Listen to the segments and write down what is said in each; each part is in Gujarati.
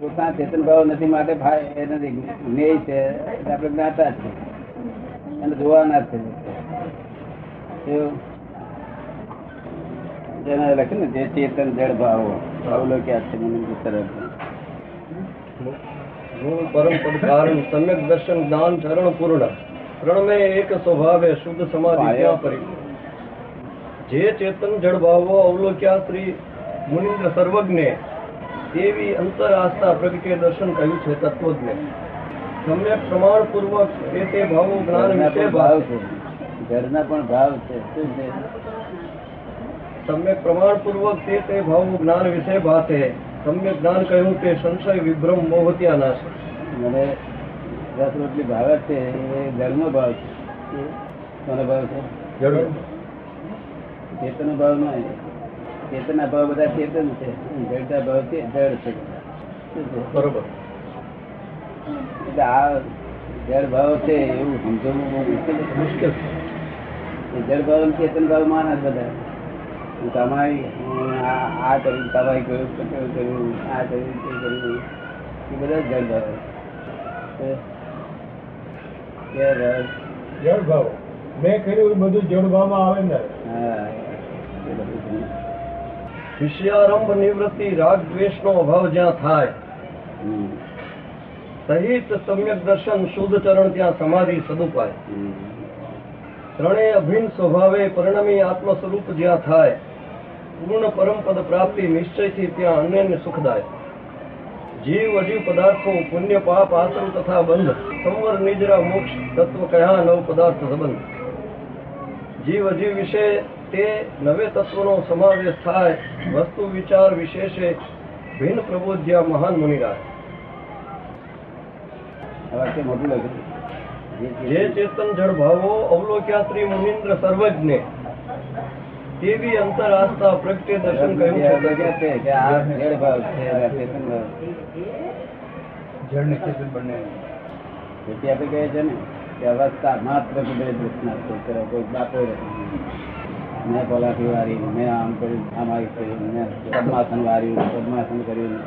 પોતાના ચેતન ભાવ નથી માટે જ્ઞેય છે. આપણે જ્ઞાતા છે અને જોવાના છે. જેને લખ્યું ને જે ચેતન જળ ભાવો. અવલોક્યા છે? મને સરળ મૂળ પરમ કારણ સમ્યક દર્શન જ્ઞાન ચરણ પૂર્ણ. પ્રણમે એક સ્વભાવે શુદ્ધ સમાધિ પરી જે ચેતન જળ ભાવો અવલોક્યા શ્રી મુનિન્દ્ર સર્વજ્ઞે તેવી અંતર આસ્થા પ્રગટે દર્શન કહ્યું છે તત્વજ્ઞ. તમને પ્રમાણ પૂર્વક તે તે ભાવો જ્ઞાન વિશે ભાવ છે. ઘરના પણ ભાવ છે. શું છે? સમ્યક પ્રમાણ પૂર્વક તે તે ભાવો જ્ઞાન વિશે ભાતે તમને જ્ઞાન કહ્યું તે સંશય વિભ્રમ મોહત્યા નાશ મને દસ રોટલી ભાવે છે એ ઘરનો ભાવ છે. કોનો ભાવ છે? ચેતનનો ભાવ નહીં ચેતનના ભાવ બધા ચેતન છે. જડતા ભાવ છે જડ છે બરોબર. એટલે આ જળ ભાવ છે એવું સમજવું મુશ્કેલ છે. જળ ભાવ ચેતન ભાવ માને બધા. હું કમાઈ આ કર્યું કમાઈ કર્યું પેટ્રોલ કર્યું આ કર્યું તે કર્યું એ બધા જળ ભાવ જળ ભાવ. મેં કર્યું બધું જળ ભાવમાં આવે ને. હા. વિષયારંભ નિવૃત્તિ રાગ દ્વેષનો અભાવ જ્યાં થાય સહિત સમ્યક દર્શન શુદ્ધ ચરણ ત્યાં સમાધિ સદુપાય. ત્રણેય અભિન્ન સ્વભાવે પરિણમી આત્મ સ્વરૂપ જ્યાં થાય પૂર્ણ પરમપદ પ્રાપ્તિ નિશ્ચયથી ત્યાં અન્યને સુખદાય. જીવ અજીવ પદાર્થો પુણ્ય પાપ આશ્રમ તથા બંધ સંવર નિજરા મોક્ષ તત્વ કયા નવ પદાર્થ સંબંધ? જીવ અજીવ વિશે તે નવે તત્વનો સમાવેશ થાય વસ્તુ વિચાર વિશેષે ભિન્ન પ્રબોધ્યા મહાન મુનિરાય. મોટું જે ચેતન જળ ભાવો અવલોક્યા શ્રી મુનિન્દ્ર સર્વજ્ઞે. તેવી અંતર આસ્થા પ્રગટે દર્શન કહ્યું છે. કે આ જળ ભાવ છે જળ ને ચેતન બંને. તેથી આપણે કહે છે ને કે અવસ્થા માત્ર કુદરત કોઈ કરે કોઈ બાપો મેં પલાઠી વારી મેં આમ કર્યું આમ આવી કર્યું મેં પદ્માસન વાર્યું પદ્માસન કર્યું.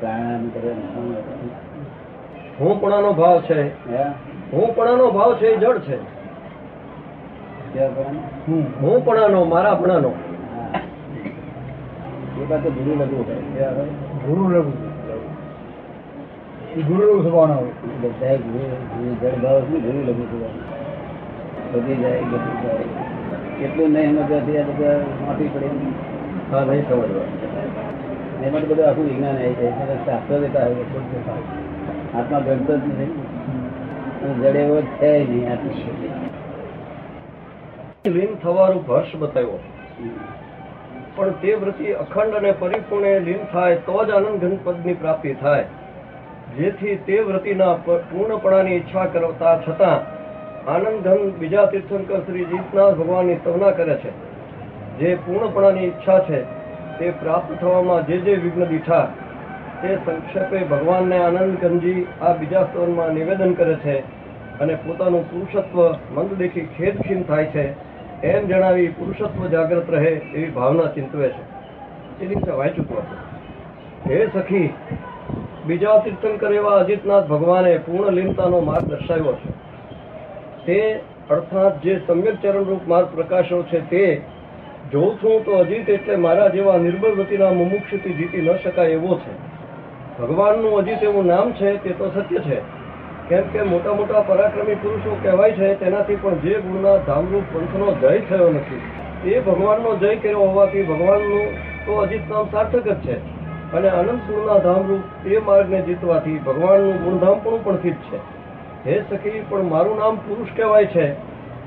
પ્રાણાયામ કર્યું હું પણાનો ભાવ છે. હે? હું પણાનો ભાવ છે એ જળ છે? હું પણાનો મારા પણાનો હા. એ પાસે ગુરુ હોય? ગુરુ લઘુ. ગુરુ લઘુ થવાનો બધા ગુરુ ગુરુ જળ ભાવ છે ગુરુ લઘુ પડે બધી જાય બધી જાય. કેટલું નહીં સમજવાથી આ બધા માફી પડે. હા નહીં સમજવા એમાં બધું આખું વિજ્ઞાન આવી જાય શાસ્ત્ર દેતા હોય. આત્મા ગણતો જ નથી. અને એવો છે નહીં આત્મા લીન થવાનું હર્ષ બતાવ્યો. પણ તે વૃત્તિ અખંડ અને પરિપૂર્ણ લીન થાય તો જ આનંદ ઘન પદની પ્રાપ્તિ થાય. જેથી તે વૃત્તિના પૂર્ણપણાની ઈચ્છા કરતા છતાં આનંદ બીજા તીર્થંકર શ્રી જીતનાથ ભગવાનની સ્તવના કરે છે. જે પૂર્ણપણાની ઈચ્છા છે, તે પ્રાપ્ત થવામાં જે જે વિઘ્ન દીઠા, તે સંક્ષેપે ભગવાનને આનંદ ગંજી આ બીજા સ્તવનમાં નિવેદન કરે છે અને પોતાનું પુરુષત્વ મંદ દેખી ખેદક્ષીણ થાય છે એમ જણાવી પુરુષત્વ જાગ્રત રહે એવી ભાવના ચિંતવે છે. એ રીતે વાંચ્યું હતું હે સખી, બીજા તીર્થંકર એવા અજીતનાથ ભગવાને પૂર્ણ લીનતાનો માર્ગ દર્શાવ્યો છે. તે અર્થાત જે સમ્યક ચરણરૂપ માર્ગ પ્રકાશો છે તે જોઉં છું તો અજીત એટલે મારા જેવા નિર્બળ વૃત્તિના મુમુક્ષથી જીતી ન શકાય એવો છે. ભગવાનનું અજીત એવું નામ છે, તે તો સત્ય છે. કેમ કે મોટા મોટા પરાક્રમી પુરુષો કહેવાય છે, તેનાથી પણ જે ગુણના ધામરૂપ પંથનો જય થયો નથી. એ ભગવાનનો જય કર્યો હોવાથી ભગવાનનું તો અજીત નામ સાર્થક જ છે. અને અનંત ગુણના ધામરૂપ એ માર્ગને જીતવાથી ભગવાનનું ગુણધામપણું પણ સિદ્ધ છે. હે સખી, પણ મારું નામ પુરુષ કહેવાય છે.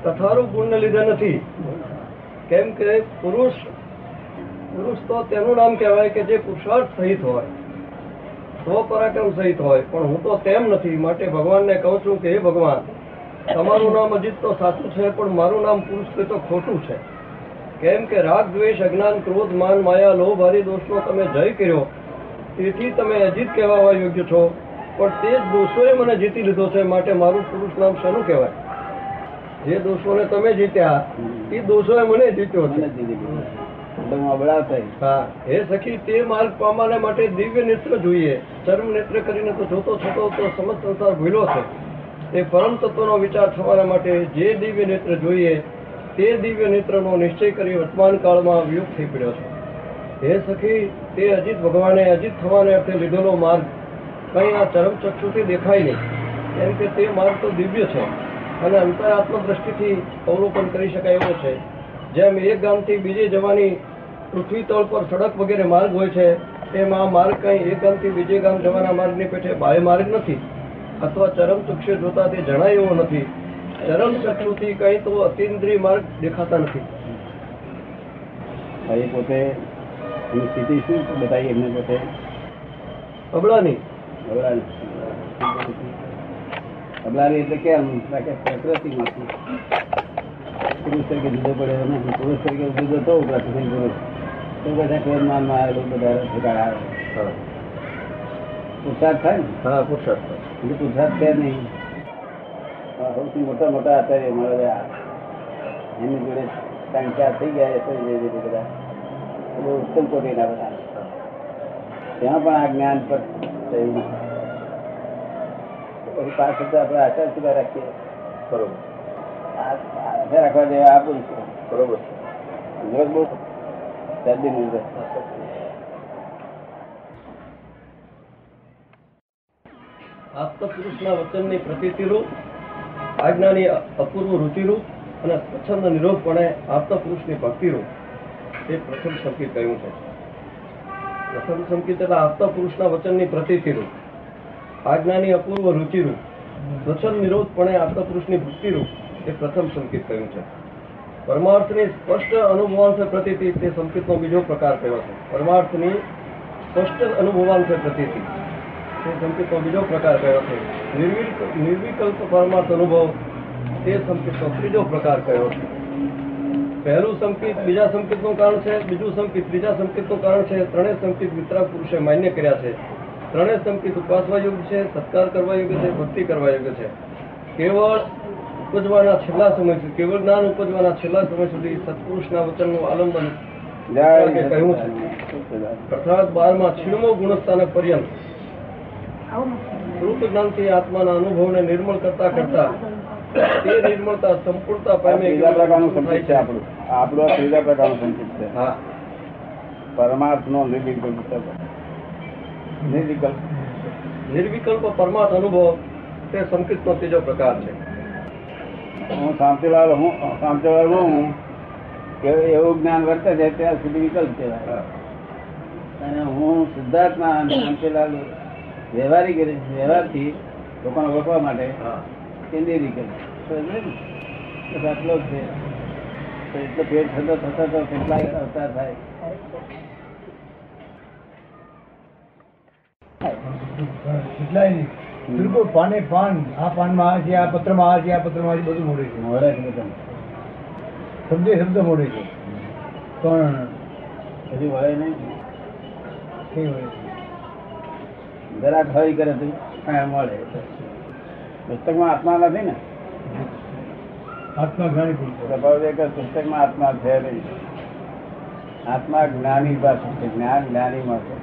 તથારું ગુણને લીધે નથી. કેમ કે પુરુષ પુરુષ તો તેનું નામ કહેવાય કે જે પુરુષાર્થ સહિત હોય. સ્વપરાક્રમ સહિત હોય. પણ હું તો તેમ નથી. માટે ભગવાનને કહું છું કે હે ભગવાન, તમારું નામ અજીત તો સાચું છે, પણ મારું નામ પુરુષ તે તો ખોટું છે. કેમ કે રાગ, દ્વેષ, અજ્ઞાન, ક્રોધ, માન, માયા, લોભ દોષનો તમે જય કર્યો. તેથી તમે અજીત કહેવા યોગ્ય છો. પણ તે જ દોષોએ મને જીતી લીધો છે માટે મારું પુરુષ નામ શેનું કહેવાય? જે દોષોને તમે જીત્યા એ દોષોએ મને જીત્યો છે. હા હે સખી તે માર્ગ પામવાને માટે દિવ્ય નેત્ર જોઈએ. ચર્મ નેત્ર કરીને તો જોતો છતો તો સમજ સંસાર ભૂલો છે. તે પરમ તત્વનો વિચાર થવાના માટે જે દિવ્ય નેત્ર જોઈએ તે દિવ્ય નેત્રનો નિશ્ચય કરી વર્તમાન કાળમાં વિયુક્ત થઈ પડ્યો છે. હે સખી તે અજીત ભગવાને અજીત થવાને અર્થે લીધેલો માર્ગ કઈ આ ચરમ ચક્ષુથી દેખાય નહીં. કેમ કે તે માર્ગ તો દિવ્ય છે અને અંતરાત્મ દ્રષ્ટિથી અવલોકન કરી શકાય એવો છે. જેમ એક ગામથી બીજે જવાની પૃથ્વી તળ પર સડક વગેરે માર્ગ હોય છે તેમ આ માર્ગ કઈ એક ગામથી બીજે ગામ જવાના માર્ગની પેઠે બાહ્ય માર્ગ નથી અથવા ચરમ ચક્ષુ જોતા તે જણાય એવો નથી. ચરમ ચક્ષુથી કઈ તો અતિન્દ્રિય માર્ગ દેખાતા નથી. પોતે સ્થિતિ શું બતાવી એમને પોતે? અબળાની અબળાની એટલે કેમ? પ્રકૃતિ માંથી પુરુષ તરીકે જુદો પડ્યો નહીં. પુરુષ તરીકે જુદો તો પ્રકૃતિ પુરુષ તો બધા ક્રોધમાનમાં આવેલું બધા ઠેકાણા આવે. પુરસાદ થાય ને? હા પુરુષાર્થ એટલે પુરસાદ છે નહીં. સૌથી મોટા મોટા આચાર્ય મળે એની જોડે ત્રણ ચાર થઈ ગયા એ તો જે બધા. એ બહુ ઉત્તમ કોટીના બધા. ત્યાં પણ આ જ્ઞાન પર થયું પછી આપણે આચાર સુધા રાખીએ. બરોબર. આચાર રાખવા જેવા આ પુરુષો બરોબર. જોર બહુ શરદી નહીં આપતા વચનની પ્રતીતિરૂપ આજ્ઞાની અપૂર્વ રૂચિરૂપ અને સ્વચ્છંદ નિરોગપણે આપતા પુરુષની ભક્તિરૂપ. તે પ્રથમ સંકેત કહ્યું છે. પ્રથમ એટલે આપતા પુરુષના વચનની પ્રતીતિરૂપ આજ્ઞાની અપૂર્વ રુચિરૂપ. વચન નિરોધપણે આપતા પુરુષની ભક્તિરૂપ એ પ્રથમ સંકેત કહ્યું છે. પરમાર્થની સ્પષ્ટ અનુભવાંશ પ્રતીતિ તે સંકેતનો બીજો પ્રકાર કહેવાય છે. પરમાર્થની સ્પષ્ટ અનુભવાંશ પ્રતીતિ તે સંકેતનો બીજો પ્રકાર કયો છે. નિર્વિકલ્પ પરમાર્થ અનુભવ તે સંકેતનો ત્રીજો પ્રકાર કયો છે. પહેલું સંકેત બીજા સંકેતનું કારણ છે બીજું સંકેત ત્રીજા સંકેતનું કારણ છે ત્રણેય સંકેત વિતરાગ પુરુષે માન્ય કર્યા છે. ત્રણેય સંકેત ઉપાસવા યોગ્ય છે સત્કાર કરવા યોગ્ય છે ભક્તિ કરવા યોગ્ય છે. કેવળ ઉપજવાના છેલ્લા સમય સુધી કેવળ જ્ઞાન ઉપજવાના છેલ્લા સમય સુધી સત્પુરુષના વચનનું આલંબન કહ્યું છે. અર્થાત બારમાં છીણમો ગુણસ્થાનક પર્યંત શ્રુત જ્ઞાનથી આત્માના અનુભવને નિર્મળ કરતા કરતા તે નિર્મળતા સંપૂર્ણતા પામે ત્રીજા પ્રકારનું સંકેત છે. આપણું. આપણું આ ત્રીજા પ્રકારનું સંકેત છે. હા. પરમાર્થ નો નિર્વિકલ્પ નિર્વિકલ્પ. નિર્વિકલ્પ પરમાર્થ અનુભવ તે સંકેતનો ત્રીજો પ્રકાર છે. હું શાંતિલાલ હું શાંતિલાલ હું કે એવું જ્ઞાન વર્તે છે ત્યાં સુધી વિકલ્પ કહેવાય. અને હું સિદ્ધાર્થના અને શાંતિલાલ વ્યવહારિક વ્યવહારથી લોકોને ઓળખવા માટે હા. કેન્દ્રીય વિકલ્પ આટલો જ છે. એટલો પેટ થતો થતો તો કેટલાય અવતાર થાય. કેટલાય નહીં. બિલકુલ પાને પાન. આ પાનમાં આ છે આ પત્રમાં આ છે આ પત્રમાં આ બધું મોડે છે. મોડે છે બધા. શબ્દે શબ્દ મોડે છે. પણ હજી વળે નહીં. કઈ જરાક હોય કરે તો કાંઈ મળે પુસ્તકમાં આત્મા નથી ને? આત્મા જ્ઞાની પુસ્તકમાં આત્મા છે નહીં. આત્મા જ્ઞાની પાસે છે. જ્ઞાન જ્ઞાનીમાં છે.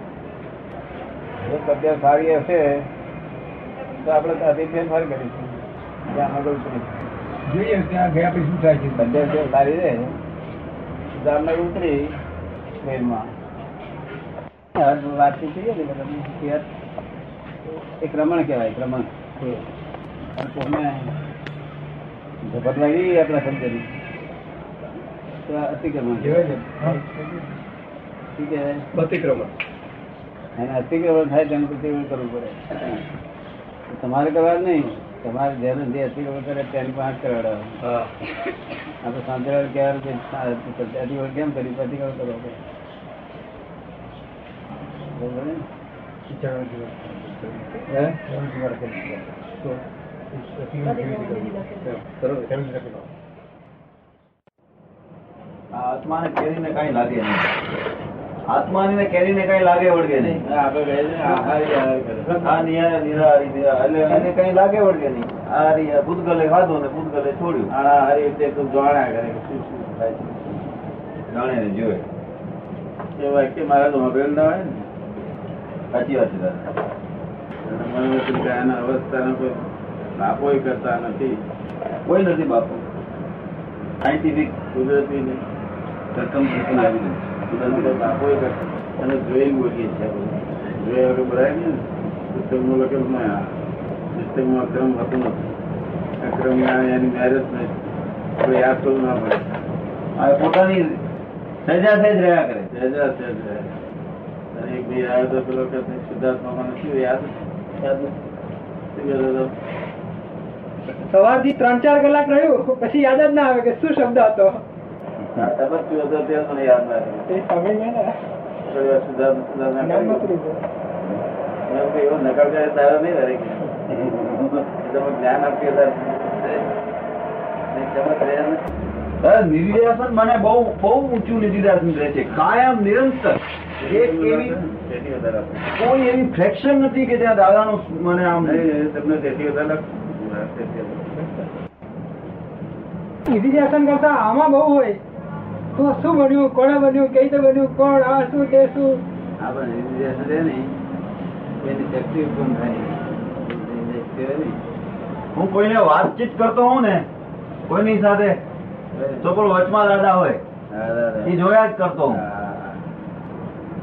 જો તબિયત સારી હશે તો આપણે ત્યાંથી ફેરફાર કરીશું. ત્યાં આગળ ઉતરીશું. જોઈએ ત્યાં ગયા પછી શું થાય છે? તબિયત સારી રહે જામનગર ઉતરી ટ્રેનમાં. વાતચીત કરીએ ને બધા. એક રમણ કહેવાય રમણ. ઝપટ લાગી આપણા શબ્દની તો આ અતિક્રમણ કહેવાય છે હા. શું કહેવાય અતિક્રમણ અને અતિક્રમણ થાય તેનું પ્રતિક્રમણ કરવું પડે તો તમારે કરવા નહીં તમારે જેને જે અતિક્રમણ કરે તેની પાંચ કરાવડાવે હા આપણે શાંતિલાલ કહેવાનું કે અતિક્રમણ કેમ કર્યું પ્રતિક્રમણ કરવો પડે બરોબર હે? આત્માને કેરીને કાંઈ લાગે નહીં. આત્માને કેરીને કાંઈ લાગે વળગે નહીં. એને કાંઈ લાગે વળગે નહીં. હારી ભૂતગલે ખાધો ને ભૂતગલે છોડ્યું. આહારી રીતે તું જાણ્યા કરે શું શું થાય જાણે ને જોવે. એ વાક્ય મારા તો મોબાઈલ ના હોય ને. સાચી વાત છે દાદા કે અવસ્થાનો કોઈ લાભોય કરતા નથી. કોઈ નથી બાપો. સાયન્ટિફિક કુદરતી આવી નથી કરતા. અને જોઈ બોલીએ છીએ આપણે. ને. લખેલું પુસ્તકમાં હતું નથી. એની મેરેજ નહીં કોઈ યાદ કરવું ના પડે. આ પોતાની સજા સહેજ રહ્યા કરે. સહેજા સહેજ રહે. અને એક ભાઈ આવ્યો તો પેલો કે શુદ્ધાત્મા મને શું યાદ યાદ નથી? સવારથી ત્રણ ચાર કલાક રહ્યું પછી યાદ જ ના આવે કે શું શબ્દ હતો. હતો મને ના. ને. ને. દાદા, બહુ બહુ ઊંચું નિધિધ્યાસન રહે છે. કાયમ નિરંતર. એક એવી. કોઈ એવી ફ્રેક્શન નથી કે ત્યાં દાદાનું મને આમ નહીં, તમને તેથી વધારે નિધિધ્યાસન કરતા આમાં બહુ હોય. તો શું બન્યું? કોણે બન્યું? કઈ રીતે બન્યું? કોણ? આ શું? તે શું? આ પણ છે ને, એની શક્તિ ઉત્પન્ન થાય. નિર્દેશ કહેવાય ને. હું કોઈને વાતચીત કરતો હોઉં ને કોઈની સાથે તો પણ વચમાં દાદા હોય. એ જોયા જ કરતો હું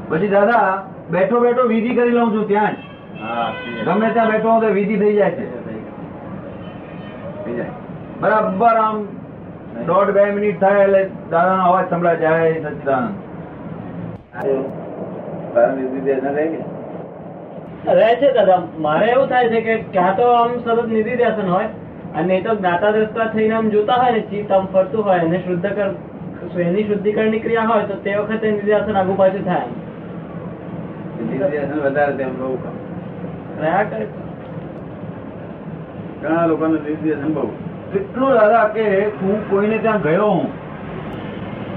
પછી દાદા બેઠો બેઠો વિધિ કરી લઉં છું ત્યાં જ. હા. ગમે ત્યાં બેઠો હું તો વિધિ થઈ જાય છે. બરાબર આમ દોઢ બે મિનિટ થાય એટલે દાદાનો અવાજ સંભળાય જાય સચિદાનંદ. રહે છે દાદા. મારે એવું થાય છે કે ક્યાં તો આમ સતત નિધિ ધ્યાસન હોય અને તો જ્ઞાતા દ્રષ્ટા થઈને આમ જોતા હોય ને ચિત્ત આમ ફરતું હોય અને શુદ્ધ કર એની શુદ્ધિકરણની ક્રિયા હોય તો તે વખતે નિધિ ધ્યાસન આગુ પાછું થાય. વધારે તેમ બહુ રહ્યા કરે ઘણા લોકોને નિર્દેશન બહુ. એટલું દાદા કે હું કોઈને ત્યાં ગયો હું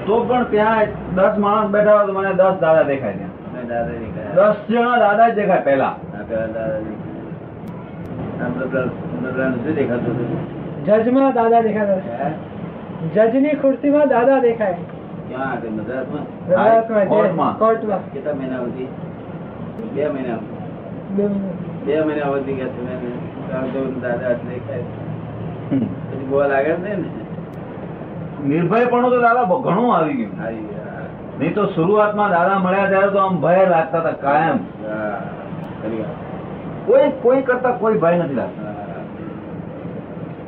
તો પણ ત્યાં દસ માણસ બેઠા હોય તો મને દસ દાદા દેખાય ત્યાં અને દાદાજી કહ્યા. દસ જણા દાદા જ દેખાય પહેલા આ પેલા દાદાજી કહ્યા. આમ તો પેલા સુંદરલાલ શું દેખાતું હતું? જજમાં દાદા દેખાતા હે? જજની ખુરશીમાં દાદા દેખાય ક્યાં આગળ? મદ્રાસમાં? મદ્રાસમાં જે કોર્ટમાં. કોર્ટમાં કેટલા મહિના સુધી બે મહિના બે મિનિટ. બે મહિના સુધી ગયા તમે ત્રણ ચૌદ દાદા હાથ દેખાય પછી લાગે છે ને? નિર્ભયપણું તો દાદા ઘણું આવી ગયું. નહીં તો શરૂઆતમાં દાદા મળ્યા ત્યારે તો આમ ભય લાગતા હતા કાયમ. કોઈ કોઈ કરતા કોઈ ભય નથી લાગતો.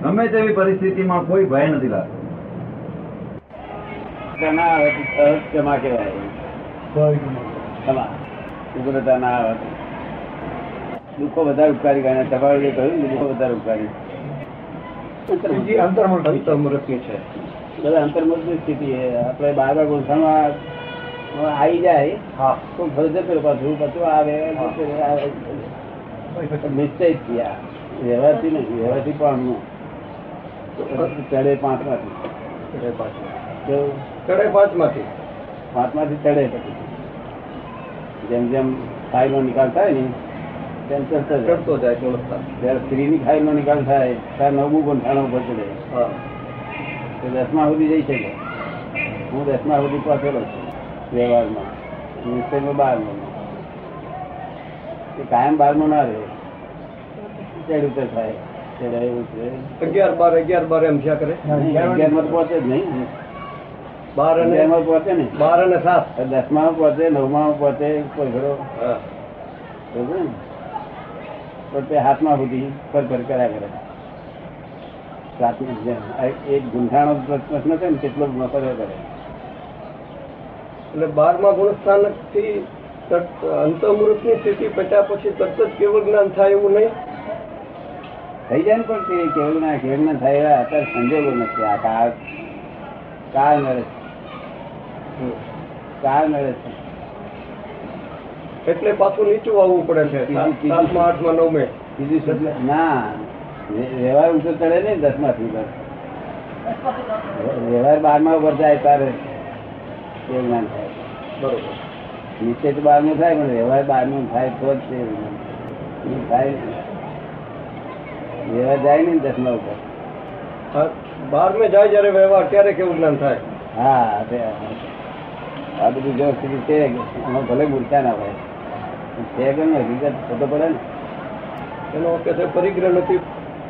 ગમે તેવી પરિસ્થિતિમાં કોઈ ભય નથી લાગતો. ના આવે ક્ષમા કહેવાય. ઉગ્રતા ના આવે દુઃખો વધારે ઉપકારી ગણાય ટપાલ જે કહ્યું દુઃખો વધારે ઉપકારી. બીજી છે? બધા અંતર્મુખની સ્થિતિ આપણે બાર બાર આવી જાય હા. તો ફરી જતો પાછું પાછું આવે નિશ્ચય થયા. વ્યવહારથી નહીં વ્યવહારથી પણ ચડે પાંચમાંથી ચડે પાંચ ચડે પાંચમાંથી પાંચમાંથી ચડે પછી. જેમ જેમ ફાઇલ નો નિકાલ થાય ને ચડતો જાય ચડતો જયારે સ્ત્રીની ખાઈ નિકાલ થાય ત્યારે નવમું ગુંઠાણું ઉપર તો દસમા સુધી જઈ શકે. હું દસમા સુધી પહોંચેલો છું વ્યવહારમાં. નિશ્ચયમાં બારમો એ કાયમ બારમો ના રહે. ચડ ઉતર થાય. ચડાય અગિયાર બાર અગિયાર બાર એમ થયા કરે. પહોંચે જ નહીં. બાર અને અગિયારમાં પહોંચે ને બાર અને સાત. દસમા પહોંચે નવમા પહોંચે કોઈ ઘડો હા. બરોબર ને? પણ તે હાથમાં સુધી ફર ફર કર્યા કરે. પ્રાથમિક. એક ગુંઠાણો પ્રશ્ન છે ને કેટલો ફર કરે. એટલે બારમા ગુણસ્થાનથી અંતમૃતની સ્થિતિ પટ્યા પછી તરત જ કેવળ જ્ઞાન થાય એવું નહીં? થઈ જાય ને પણ તે કેવળ ના કેવળ ના થાય એવા અત્યારે સંજોગો નથી. આ કાળ કાળ નરે છે. કાળ નડે છે. એટલે પાછું નીચું આવવું પડે છે. સાત- સાતમા આઠમા નવમે. બીજું ના વ્ય- વ્યવહાર ઊંચો ચડે ને દસમા થી વ્યવહાર બારમા ઉપર જાય તારે. એ જ્ઞાન થાય. બરોબર. નીચે તો બારમું થાય પણ વ્યવહાર બારમું થાય તો જ તે થાય નહીં. વ્યવહાર જાય ને દસમા ઉપર. બાર બારમે જાય જયારે વ્યવહાર ત્યારે કેવું જ્ઞાન થાય? હા આ બધું જો સ્થિતિ છે ભલે મૂર્છા ના હોય. છે કેમ ને હકીકત ખોટો પડે ને. એનો કે છે પરિગ્રહ નથી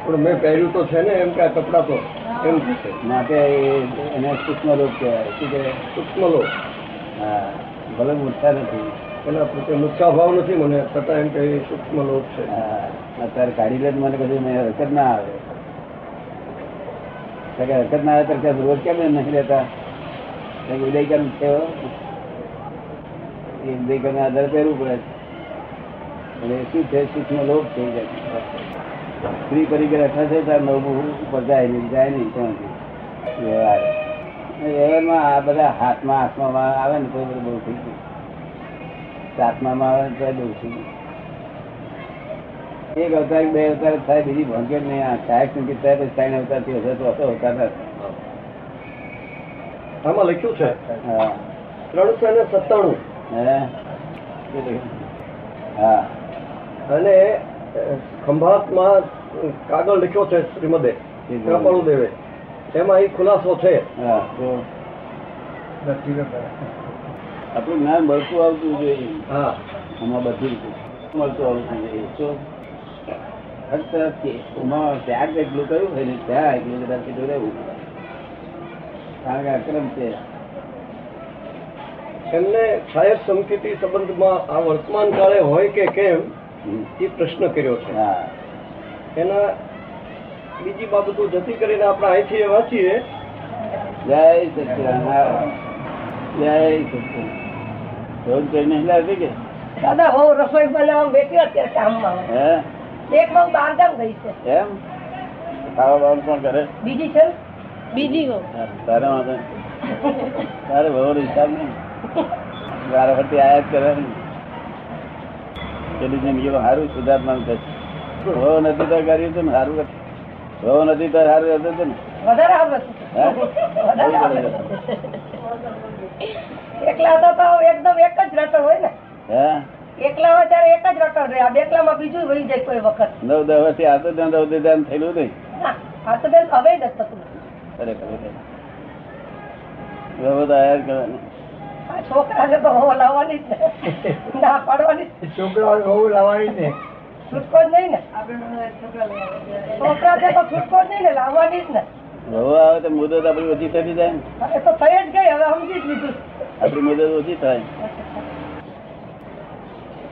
પણ મેં પહેર્યું તો છે ને એમ કે આ કપડાં તો. એમ છે. માટે એ- એને સૂક્ષ્મ રોગ કહેવાય. શું કહેવાય? સૂક્ષ્મ રોગ હા ભલે મૂર્છા નથી. પેલા મુખ્ય ભાવ નથી મને છતાં એમ કે એ સૂક્ષ્મ લોક છે. હા, અત્યારે કાઢી લે મને કદી મેં હરકત ના આવે. કે હરકત ના આવે ત્યારે કે રોજ કેમ નહીં લેતા તો કે ઉદય કેમ થયો એ ઉદય કેમ આધાર પહેરવું પડે. એટલે શું છે? લોક છે થઈ જાય. સ્ત્રી પરિગ્રહ થશે ત્યારે નવું ઉપર જાય નહીં જાય નહીં ત્યાંથી વ્યવહાર. વ્યવહારમાં આ બધા હાથમાં હાથમાં આવે ને તો બધું બહુ થઈ ગયું. સાતમામાં આવે ને તો બહુ થઈ ગયું. એક અવતાર બે અવતાર થાય બીજી ભંગે નહીં. આ સાહેબ સંગીત થાય પછી ત્રણ અવતારથી હશે તો હતો અવતાર ના આમાં લખ્યું છે? હા. ત્રણસો ને સત્તાણું. હે? અને ખંભાતમાં કાગળ લખ્યો છે શ્રીમદે કૃપાળુ દેવે એમાં એ ખુલાસો છે. આપણું જ્ઞાન મળતું આવતું જોઈએ હા. આમાં બધું મળતું આવતું જોઈએ તો ફક્ત એમાં ત્યાગ એટલું કયું હોય ને ત્યાં એટલું બધા કીધું રહેવું કારણ કે અક્રમ છે. એમને સાહેબ સમકીતી સંબંધમાં આ વર્તમાન કાળે હોય કે કેમ. એ પ્રશ્ન કર્યો છે. હા. એના બીજી બાબતો જતી કરીને આપણે અહીંથી એ વાંચીએ. જય સચિદાનંદ. જય સચિદાનંદ. ફોન કરીને નહીં કે દાદા હું રસોઈ બનાવવા બેઠી અત્યારે કામમાં. હે? એક બહુ બહારગામ ગઈ છે. એમ? ખાવા બાવા કોણ કરે? બીજી છે? બીજી બહુ. તારે વાંધો નહીં. તારે બહુ હિસાબ નહીં. વારા ફરતી આયા જ કરે ને પેલી જિંદગીમાં સારું સુધાર્થમાં થશે બહુ નથી તો કર્યું હતું ને સારું બહુ નથી તો સારું હતું હતું ને હે? એકલા તો તો એકદમ એક જ રટણ હોય ને. હે? એકલા હોય ત્યારે એક જ રટણ રહે. આ બેકલામાં બીજું વહી જાય કોઈ વખત. નવ દસ વર્ષથી આ તો ધ્યાન ધ્યાન થયેલું નહીં. આ તો બેન હવે જ થતું. ખરેખર છોકરાને તો હું લાવવાની જ ને પાડવાની લાવવાની ને. છૂટકો જ નહીં ને. છોકરા છે તો છૂટકો જ નહીં ને લાવવાની જ ને. બહુ આવે તો મુદત આપણી ઓછી થતી જાય ને. તો થઈ જ ગઈ હવે સમજી જ લીધું. આપણી મુદત ઓછી થાય.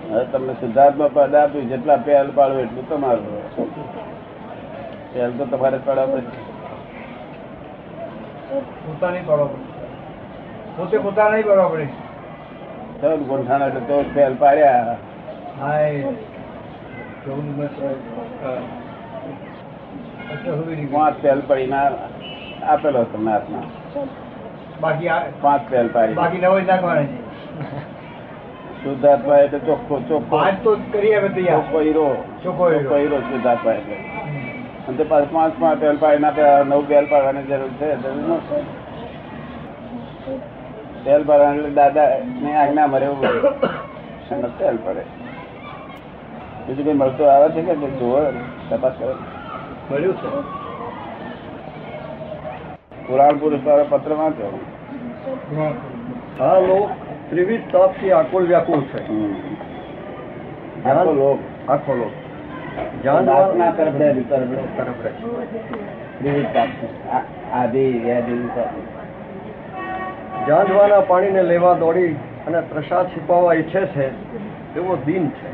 હવે તમને સિદ્ધાર્થમાં પદ આપ્યું જેટલા પહેલ પાડો એટલું તમારું પહેલ તો તમારે પાડવા પડે પોતાની પાડવા પડે પોતે પોતાના નહીં પાડવા પડે. ચૌદ ગોઠાણા એટલે ચૌદ ફેલ પાડ્યા. હાય. મત નીકળી. પાંચ પહેલ પડીને આપેલો તમને હાથમાં. બાકી પાંચ પહેલ પાડી. બાકી નવ નાખવાની શુદ્ધાત્મા એટલે ચોખ્ખો ચોખ્ખો પાંચ તો કરી આવે તૈયાર ચોખ્ખો હીરો. ચોખ્ખો હીરો. ચોખ્ખો હીરો શુદ્ધાત્મા એટલે અને તે પાંચ પાંચ પહેલ પાડી ના નવ પહેલ પાડવાની જરૂર છે. જરૂર નથી પહેલ પાડવાની એટલે દાદા ને આજ્ઞા મરે એવું અને તેલ પડે બીજું કઈ મળતું આવે છે કે જુઓ તપાસ કરો. મળ્યું છે. પુરાણ પુરુષ વાળા પત્ર વાંચો આ લોક ત્રિવિધ તાપથી આકુલ વ્યાકુલ છે. આખો લોક. આખો લોક. તરફડે તરફ રહે. ત્રિવિધ તાપ. આદિ વ્યાધિ જાંજવાના પાણીને લેવા દોડી અને પ્રસાદ છુપાવવા ઈચ્છે છે એવો દિન છે.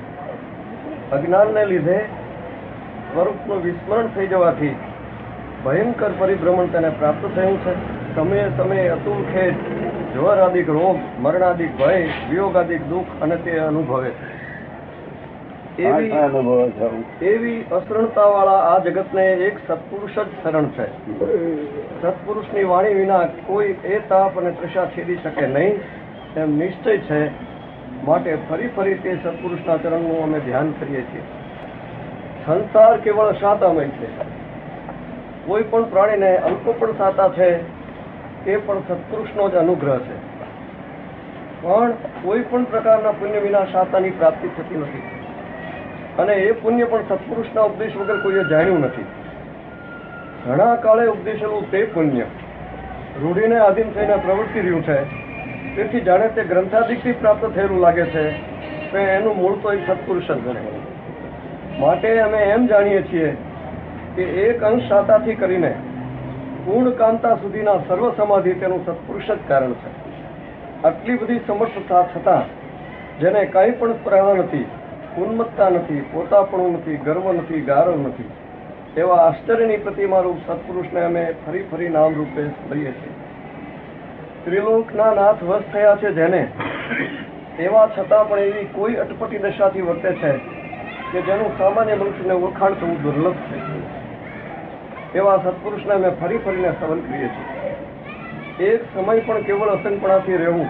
અજ્ઞાનને લીધે સ્વરૂપનું વિસ્મરણ થઈ જવાથી ભયંકર પરિભ્રમણ તેને પ્રાપ્ત થયું છે. સમયે સમયે અતુલ ખેદ, જ્વરાદિક રોગ, મરણાદિક ભય, વિયોગાદિક દુઃખ અને તે અનુભવે છે. એવી અસરણતા વાળા આ જગતને એક સત્પુરુષ જ શરણ છે. સત્પુરુષની વાણી વિના કોઈ એ તાપ અને તૃષા છેદી શકે નહીં. એમ નિશ્ચય છે. માટે ફરી ફરી તે સત્પુરુષના ચરણનું અમે ધ્યાન કરીએ છીએ. સંસાર કેવળ સાતામય છે. કોઈ પણ પ્રાણીને અંકો પણ સાતા છે એ પણ સત્પુરુષનો જ અનુગ્રહ છે. પણ કોઈ પણ પ્રકારના પુણ્ય વિના સાતાની પ્રાપ્તિ થતી નથી. અને એ પુણ્ય પણ સત્પુરુષના ઉપદેશ વગર કોઈએ જાણ્યું નથી. ઘણા કાળે ઉપદેશેલું તે પુણ્ય રૂઢીને આધીન થઈને પ્રવર્તી રહ્યું છે. તેથી જાણે તે ગ્રંથાદિકથી પ્રાપ્ત થયેલું લાગે છે પણ એનું મૂળ તો એક સત્પુરુષ જ ગણે. માટે અમે એમ જાણીએ છીએ કે એક અંશ શાતાથી કરીને પૂર્ણ કાંતા સુધીના સર્વ સમાધિ તેનું સત્પુરુષ જ કારણ છે. આટલી બધી સમર્થતા છતાં જેને કંઈ પણ સ્પૃહ નથી ઉન્મત્તા નથી, પોતાપણું નથી, ગર્વ નથી ગારવ નથી. એવા આશ્ચર્યની પ્રતિમારૂપ સત્પુરુષને અમે ફરી ફરી નામ રૂપે લઈએ છીએ. ત્રિલોકના નાથ વશ થયા છે જેને, એવા છતાં પણ એવી કોઈ અટપટી દશાથી વર્તે છે કે જેનું સામાન્ય મનુષ્યને ઓળખાણ થવું દુર્લભ છે. એવા સત્પુરુષને અમે ફરી ફરીને સવન કરીએ છીએ. એક સમય પણ કેવળ અસંગપણાથી રહેવું.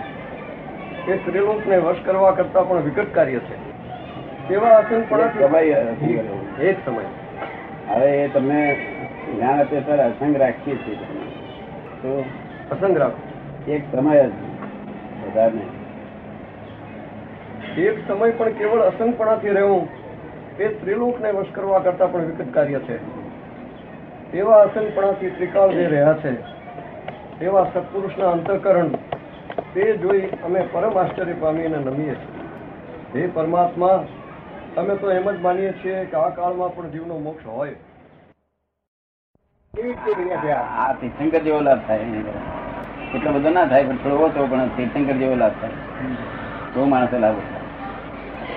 એ સ્ત્રીલોકને વશ કરવા કરતાં પણ વિકટ કાર્ય છે. તેવા સમય અસંગ રહેવું. એક સમય. હવે એ તમે જ્ઞાન અત્યારે ત્યારે અસંગ રાખીએ છીએ તો અસંગ રાખો. એક સમય જ વધારે એક સમય પણ કેવળ અસંગપણાથી રહેવું. એ ત્રિલોકને વશ કરવા કરતા પણ વિકટ કાર્ય છે. એવા અસંગપણાથી ત્રિકાળ જે રહ્યા છે એવા સત્પુરુષના અંતઃકરણ તે જોઈ અમે પરમ આશ્ચર્ય પામીને નમીએ છીએ. હે પરમાત્મા અમે તો એમ જ માનીએ છીએ કે આ કાળમાં પણ જીવનો મોક્ષ હોય. આ? તીર્થંકર જેવો લાભ થાય અંદર. એટલો બધો ના થાય પણ થોડો ઓછો પણ તીર્થંકર જેવો લાભ થાય. બહુ માણસો લાભ.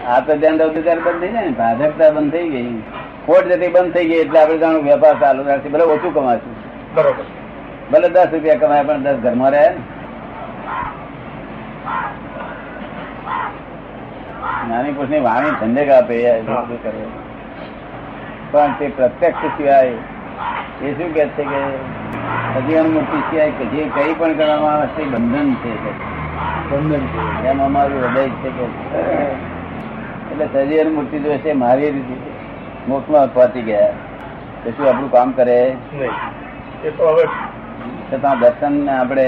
આ તો ધ્યાન દઉં ત્યારે બંધ થઈ જાય ને. ભાજકતા બંધ થઈ ગઈ. ખોટ જતી બંધ થઈ ગઈ એટલે આપણે જાણું વેપાર ચાલુ રાખશે. ભલે ઓછું કમાશું. બરોબર. ભલે દસ રૂપિયા કમાય પણ દસ ઘરમાં રહે ને નાની પુરુષની વાણી ધંધે આપે. પણ તે પ્રત્યક્ષ સિવાય એ શું કે છે કે હજી મૂર્તિ સિવાય કે જે કઈ પણ કરવામાં આવે છે બંધન છે બંધન છે. એમ અમારું હૃદય છે કે એટલે સજી મૂર્તિ જો છે મારી રીતે મોક્ષમાં પહોંચી ગયા. તો શું આપણું કામ કરે? એ તો હવે છતાં દર્શન આપણે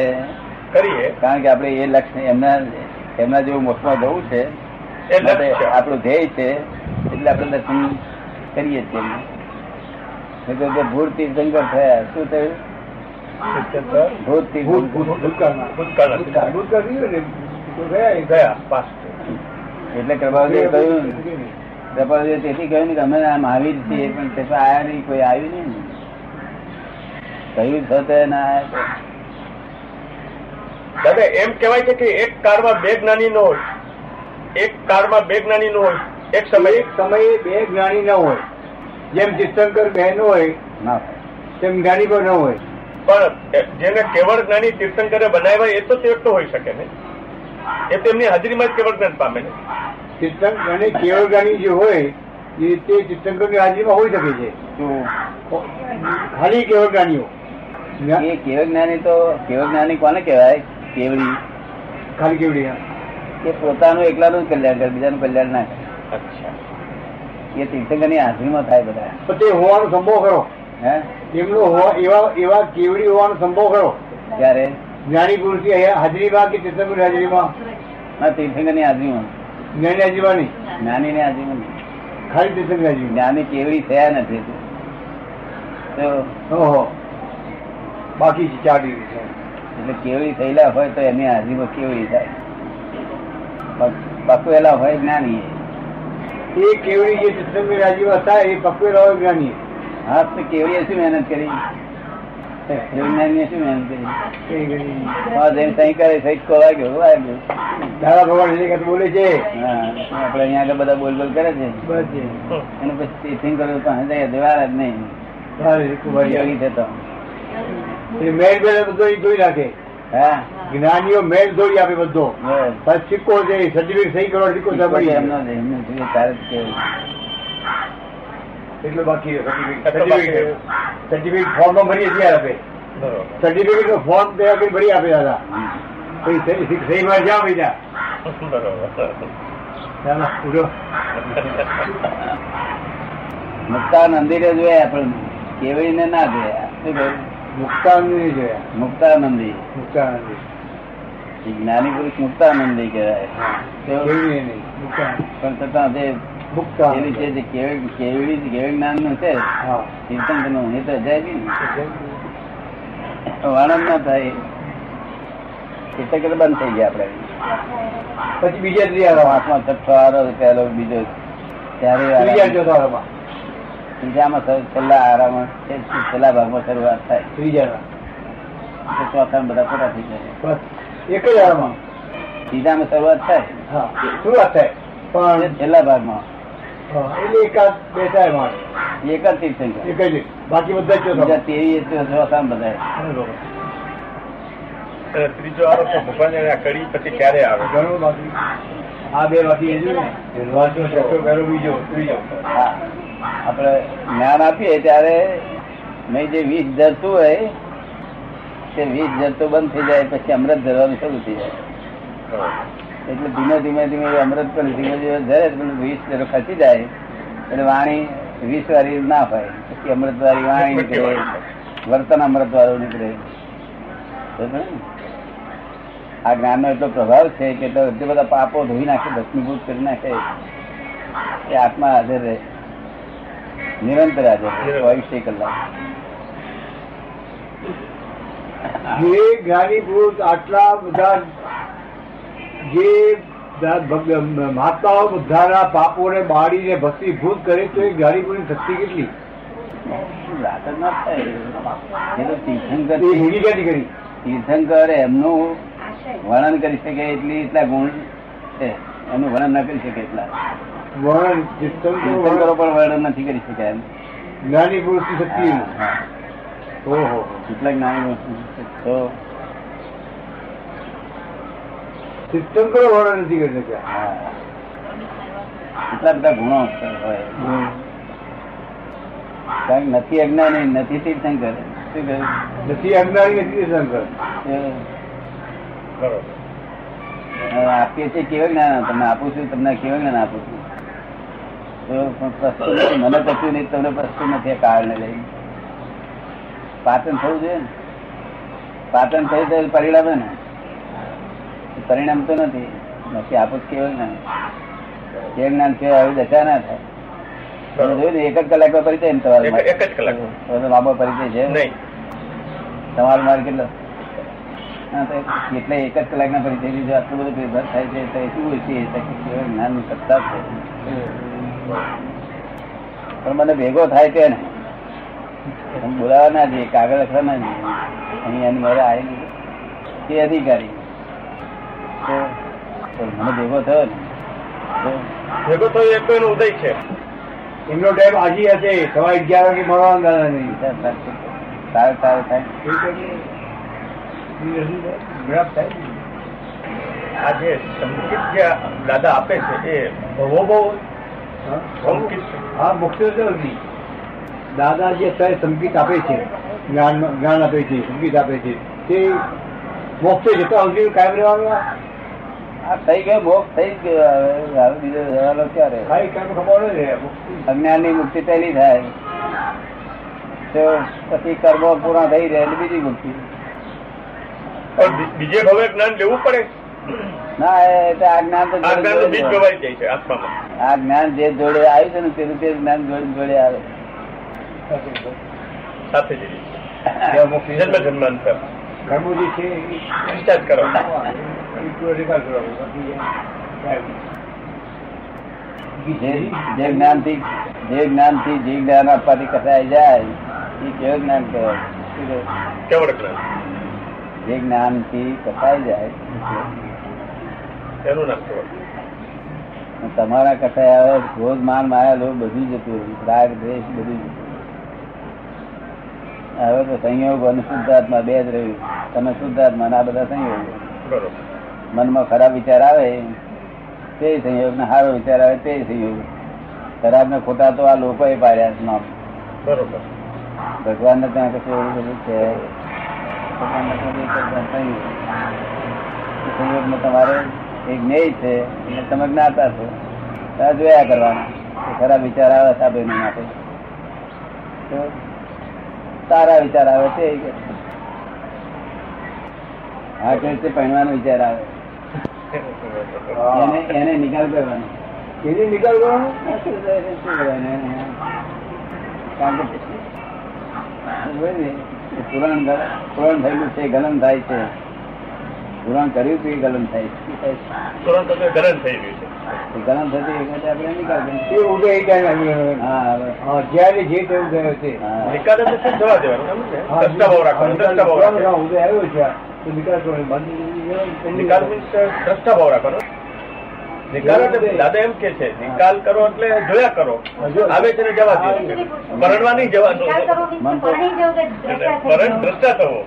કરીએ. કારણ કે આપણે એ લક્ષ્ય એમના એમના જેવું મોક્ષમાં જવું છે. આપણું ધ્યેય છે એટલે આપણે દર્શન કરીએ છીએ. ભૂત તીર્થંકર થયા. શું થયું? ભૂત ભૂત ભૂત તીર્થંકર ભૂતકાળમાં ભૂતકાળના ભૂતકાળ. ભૂતકાળ થયું ને તો ગયા એ ગયા પાસ્ટ એટલે કહ્યું તેથી કહ્યું ને કે અમે આ મહાવીર છીએ પણ તે આયા નહીં કોઈ આવ્યું નહીં કહ્યું છતાં ના દાદા એમ કેવાય છે કે એક કાળમાં બે જ્ઞાની નો એક કાળમાં બે જ્ઞાની નો હોય એક સમયે. એક સમયે બે જ્ઞાની ન હોય. જેમ તીર્થંકર બહેન હોય ના. તેમ જ્ઞાની પણ ન હોય. પણ જેને કેવળ જ્ઞાની તીર્થંકરે બનાવ્યા એ તો તે એકલો હોઈ શકે ને? એ તેમની હાજરીમાં જ કેવળ જ્ઞાન પામે ને. તીર્થંકર અને કેવળ જ્ઞાની જે હોય એ તે તીર્થંકરની હાજરીમાં હોઈ શકે છે. ખાલી કેવળ જ્ઞાનીઓ. જ્ઞા- એ કેવળ જ્ઞાની તો કેવળ જ્ઞાની કોને કહેવાય? કેવડી ખાલી કેવડી હા. એ પોતાનું એકલાનું જ કલ્યાણ કરે બીજાનું કલ્યાણ ના કરે. અચ્છા. એ તીર્થંકરની હાજરીમાં થાય બધા. પણ તે હોવાનો સંભવ કરો હે? એમનો હોવા- એવા એવા કેવડી હોવાનો સંભવ કરો ત્યારે જ્ઞાની પુરુષની હાજરીમાં કે તીર્થંકરની હાજરીમાં ના તીર્થંકરની હાજરીમાં. જ્ઞાની હાજરીમાં નહીં? જ્ઞાનીની હાજરીમાં નહીં. ખાલી તીર્થંકર હાજરી જ્ઞાની કેવડી થયા નથી. તો ઓહો. બાકી છે. એટલે કેવડી થયેલા હોય તો એની હાજરીમાં કેવડી થાય? પકવેલા હોય જ્ઞાની એ કેવડી જે તીર્થંકરની હાજરીમાં હતા એ પકવેલા હોય જ્ઞાની હા તો કેવડીએ શું મહેનત કરી? બોલે છે. હા આપણે અહીંયા આગળ બધા બોલ બોલ કરે છે. એને પછી તીર્થંકર કર્યું પણ હૃદય જ નહીં. બેલ બધો જોઈ રાખે. હા. જ્ઞાનીઓ મેળ દોડી આપે બધો. સિક્કો છે સર્ટિફિકેટ સહી કરવા સિક્કો કેવું. એટલો બાકી સર્ટિફિકેટ ફોર્મ ભરીએ ત્યારે આપે. સર્ટિફિકેટ નો ફોર્મ તૈયાર કરી ભરી આપે દાદા. સહી- માર જાઓ બીજા. બરોબર. ચાલો જોયા પણ કેવડીને ના જોયા. શું કહ્યું? મુક્તાનંદ જોયા. મુક્તાનંદી. મુક્તાનંદ. જ્ઞાની પુરુષ મુક્તાનંદી કહેવાય પણ છતાં જે એવી છે જે કેવડી કેવડી કેવડી જ્ઞાનનું છે હા તીર્થંકરનું તો જાય નહીં વર્ણન ના થાય એટલે કે બંધ થઈ ગયા આપણે પછી બીજા ત્રીજા પાંચમા છઠ્ઠો આરો પહેલો બીજો ત્યારે ત્રીજામાં છેલ્લા આરામ છેલ્લા ભાગમાં શરૂઆત થાય ત્રીજા તો બધા ખોટા થઈ જાય એક જ આરામ સીધામાં શરૂઆત થાય. હા શરૂઆત થાય. પણ છેલ્લા ભાગમાં. એટલે એકાદ બે થાય માણસ એક જ તીર્થંકર. એક જ બાકી બધા જ બીજા ચોથા બધા ત્રીજો આરોપ ભગવાન કરી પછી ક્યારે આવે? ઘણું બાકી. આ બે બાકી બીજો ત્રીજો. આપણે જ્ઞાન આપીએ ત્યારે મેં જે વીસ ધરતું હોય તે વીજ ધરતું બંધ થઈ જાય, પછી અમૃત ધરવાનું શરૂ થઈ જાય. એટલે ધીમે ધીમે ધીમે અમૃત પણ ધીમે ધીમે ધરે તો પેલું વિષ ખસી જાય, એટલે વાણી વીસ વાળી ના હોય, પછી અમૃત વાળી વાણી નીકળે, વર્તન અમૃત વાળું નીકળે? આ જ્ઞાનનો એટલો પ્રભાવ છે કે એટલો એટલા બધા પાપો ધોઈ નાખે, ભસ્મીભૂત કરી નાખે, એ આત્મા હાજર રહે. નિરંતર હાજર ચોવીસે કલાક. જે જ્ઞાની પુરુષ આટલા બધા જે માતાઓ બધાના પાપોને બાળીને ભક્તિભૂત કરે તો એ જ્ઞાની પુરુષની શક્તિ કેટલી? તીર્થંકર કરી? તીર્થંકર એમનું વર્ણન કરી શકે એટલી એટલા ગુણ છે. એનું વર્ણન ના કરી શકે એટલા. વર્ણન તીર્થંકરો પણ વર્ણન નથી કરી શક્યા એમ. જ્ઞાની પુરુષની શક્તિ. ઓહો. કેટલા જ્ઞાની તો કરો વર્ણન નથી કરી શક્યા એટલા બધા ગુણો હોય કારણ નથી અજ્ઞાની નથી તીર્થંકર. નથી અજ્ઞાની નથી તીર્થંકર. આપીએ છીએ કેવું જ્ઞાન? તમને આપું છું તમને કેવું જ્ઞાન આપું છું? પણ પ્રશ્ન નથી મને કશું નહીં તમને પ્રશ્ન નથી આ કારણે લઈ પાચન થવું જોઈએ ને? પાચન થયું તો પરિણામે ને? પરિણામ તો નથી. નથી આપું જ કેવું ને. કેવું જ્ઞાન છે આવી દશા ના થાય. એક જ કલાકમાં પરિચય ને તમારો એક- જ. તમારો લાંબો પરિચય છે. તમારો માર કેટલો? એટલે એક જ કલાકના પરિચય લીધો આટલું બધું ભેદભાવ થાય છે તો શું છે? જ્ઞાનની સત્તા છે. પણ મને ભેગો થાય તે ને બોલાવા ના જઈએ કાગળ લખવા ના જઈએ. અહીં એની મારે આવી તે અધિકારી. મને ભેગો થયો ને. તો ભેગો તો એક એનો ઉદય છે. એમનો ટાઈમ આજી હશે. સવા અગિયાર વાગે મળવાનું દાદા નહીં. સારું સારું થાય આ જે સંકેત જે દાદા આપે છે એ ભવો બહુ સંકેત હા મુખ્ય દાદા જે અત્યારે સંગીત આપે છે. જ્ઞાન જ્ઞાન આપે છે સંગીત આપે છે. તે મોક્ષે જતો સુધી કાયમ રહેવાનું આ? થઈ ગયો મોક્ષ થઈ ગયો. બીજો રહેવાનો ક્યારે? ખાલી કાયમ ખબર. અજ્ઞાનની મુક્તિ પહેલી થાય. તો પછી કર્મો પૂરા થઈ રહે એટલે બીજી મુક્તિ. બીજે ભવે જ્ઞાન લેવું પડે? ના એટલે આ જ્ઞાન તો આ જ્ઞાન છે જે જોડે આવ્યું છે ને તેનું તે જ્ઞાન જોડે જોડે આવે. સાથે જન્મ જન્માંતર. છે કરો. જે જે જ્ઞાન આપવાથી જાય એ કેવું જ્ઞાન કહેવાય? જ્ઞાન જે જ્ઞાનથી કસાઈ જાય. એનું નામ કેવળ તમારા કસાય આવે ક્રોધ માન માયા લોભ બધું જતું રાગ દ્વેષ બધું જતું. હવે તો સંયોગ અને શુદ્ધાત્મા બે જ રહ્યું. તમે શુદ્ધાત્મા આ બધા સંયોગ. મનમાં ખરાબ વિચાર આવે તે સંયોગ ને સારો વિચાર આવે તે સંયોગ. ખરાબ ને ખોટા તો આ લોકોએ પાડ્યા છે નામ બરોબર. ભગવાન ને ત્યાં કશું એવું બધું છે. સંયોગ. માં તમારે એક જ્ઞેય છે એટલે તમે જ્ઞાતા છો. ત્યાં જોયા કરવાના. ખરાબ વિચાર આવે સાબેન માટે. તો સારા વિચાર આવે છે આ કઈ રીતે પહેરવાનો વિચાર આવે. એને એને નિકાલ કરવાનો. એની નિકાલ કરવાનો? કારણ કે પુરાણ પુરાણ થયેલું છે ગલન થાય છે. પુરાણ કર્યું તો એ ગલન થાય થાય છે? ગલન થઈ ગયું છે ગલન થતી આપણે નિકાલ કરીએ. એ ઉગે એ. હા જ્યારે જે તેવું ગયો છે. નિકાલ એટલે જવા દેવાનું એમ ને હા, દ્રષ્ટા ભાવ રાખવાનો દ્રષ્ટા ભાવ નિકાલ રાખવાનો. આવ્યો છે તો નિકાલ કરવાનો. બંધ નિકાલ means દ્રષ્ટા ભાવ રાખવાનો નિકાલ દાદા એમ કે છે નિકાલ કરો એટલે જોયા કરો. આવે છે ને જવા દો. પરણવા નહીં જવાનું પરણ દ્રષ્ટા થવો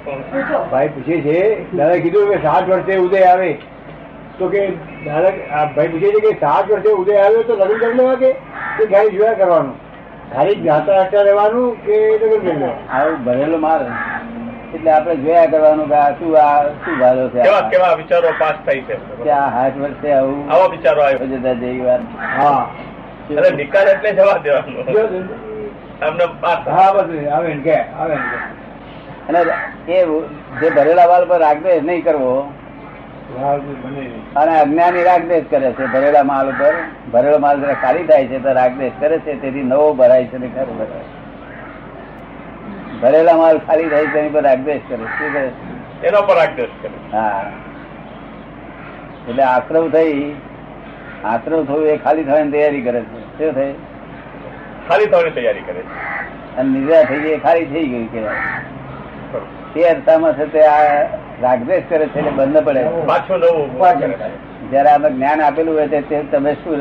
ભાઈ પૂછે છે દાદા કીધું કે સાત વર્ષે ઉદય આવે. તો કે દાદા આ ભાઈ પૂછે છે કે સાત વર્ષે ઉદય આવ્યો તો લગ્ન કરી લેવા કે? ખાલી જોયા કરવાનું? ખાલી જાતા રહેવાનું કે લગ્ન કરી લેવા ભરેલો માલ. એટલે આપણે જોયા કરવાનું કે આ શું આ શું ભાલો છે કેવા કેવા વિચારો પાસ થાય છે? કે આ હાથ વર્ષે આવું. આવા વિચારો આવ્યો. જતા જેવી વાત. હા. અરે નિકાલ એટલે જવા દેવાનો. હા બધું. આવે ને કે આવે ને અને એ જે ભરેલા વાલ પર રાગદ્વેષ નહીં કરવો. અને અજ્ઞાની રાગદ્વેષ કરે છે. ભરેલા માલ ઉપર. ભરેલો માલ જરા ખાલી થાય છે તો રાગદ્વેષ કરે છે. તેથી નવો ભરાય છે ને ખરું ભરાય ભરેલા માલ ખાલી થાય તેની પર રાગદેશ કરે શું કરે? એના પર રાગદેશ કરે હા. એટલે આશ્રવ થઈ આશ્રવ થયું એ ખાલી થવાની તૈયારી કરે છે. શું થઈ? ખાલી થવાની તૈયારી કરે છે. અને નિદ્રા થઈ ગઈ ખાલી થઈ ગઈ કે તે અર્થામાં છે તે આ રાગદેશ કરે છે એટલે બંધ પડે પાછું નવું. જયારે આપણે જ્ઞાન આપેલું હોય તે- તે તમે શું.